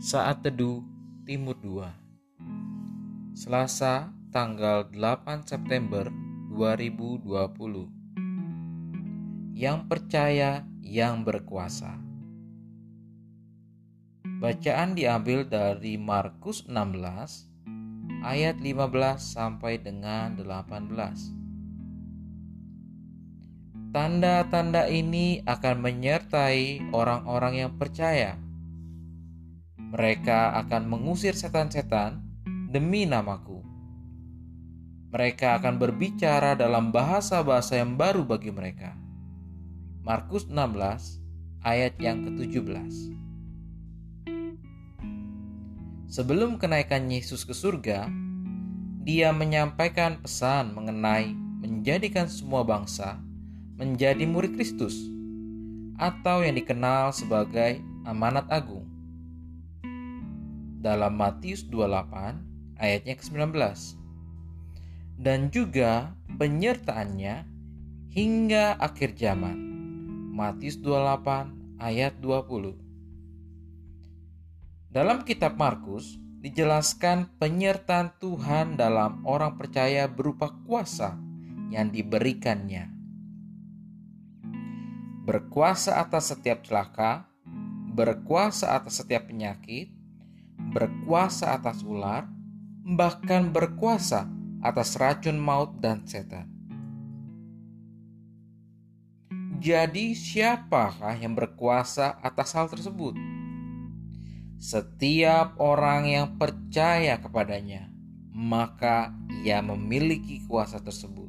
Saat Teduh Timur 2 Selasa tanggal 8 September 2020 Yang percaya yang berkuasa. Bacaan diambil dari Markus 16 ayat 15 sampai dengan 18 Tanda-tanda ini akan menyertai orang-orang yang percaya mereka akan mengusir setan-setan demi namaku. Mereka akan berbicara dalam bahasa-bahasa yang baru bagi mereka. Markus 16 ayat yang ke-17. Sebelum kenaikan Yesus ke surga, dia menyampaikan pesan mengenai menjadikan semua bangsa menjadi murid Kristus atau yang dikenal sebagai amanat agung dalam Matius 28 ayatnya ke-19 dan juga penyertaannya hingga akhir zaman. Matius 28 ayat 20. Dalam kitab Markus dijelaskan penyertaan Tuhan dalam orang percaya berupa kuasa yang diberikannya. Berkuasa atas setiap celaka, berkuasa atas setiap penyakit, berkuasa atas ular, bahkan berkuasa atas racun maut dan setan. Jadi, siapakah yang berkuasa atas hal tersebut? Setiap orang yang percaya kepadanya, maka ia memiliki kuasa tersebut.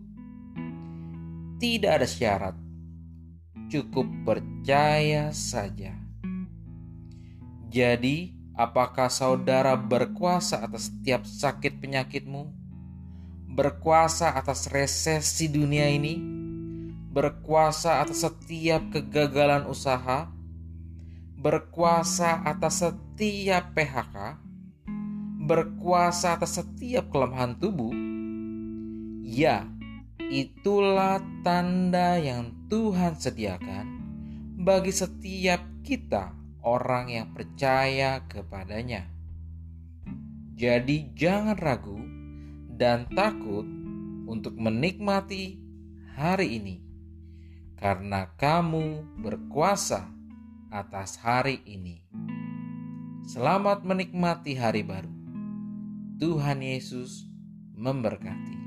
Tidak ada syarat, cukup percaya saja. Jadi, Apakah saudara berkuasa atas setiap sakit penyakitmu? Berkuasa atas resesi dunia ini? Berkuasa atas setiap kegagalan usaha? Berkuasa atas setiap PHK? Berkuasa atas setiap kelemahan tubuh? Ya, itulah tanda yang Tuhan sediakan bagi setiap kita orang yang percaya kepadanya. Jadi, jangan ragu dan takut untuk menikmati hari ini, karena kamu berkuasa atas hari ini. Selamat menikmati hari baru. Tuhan Yesus memberkati.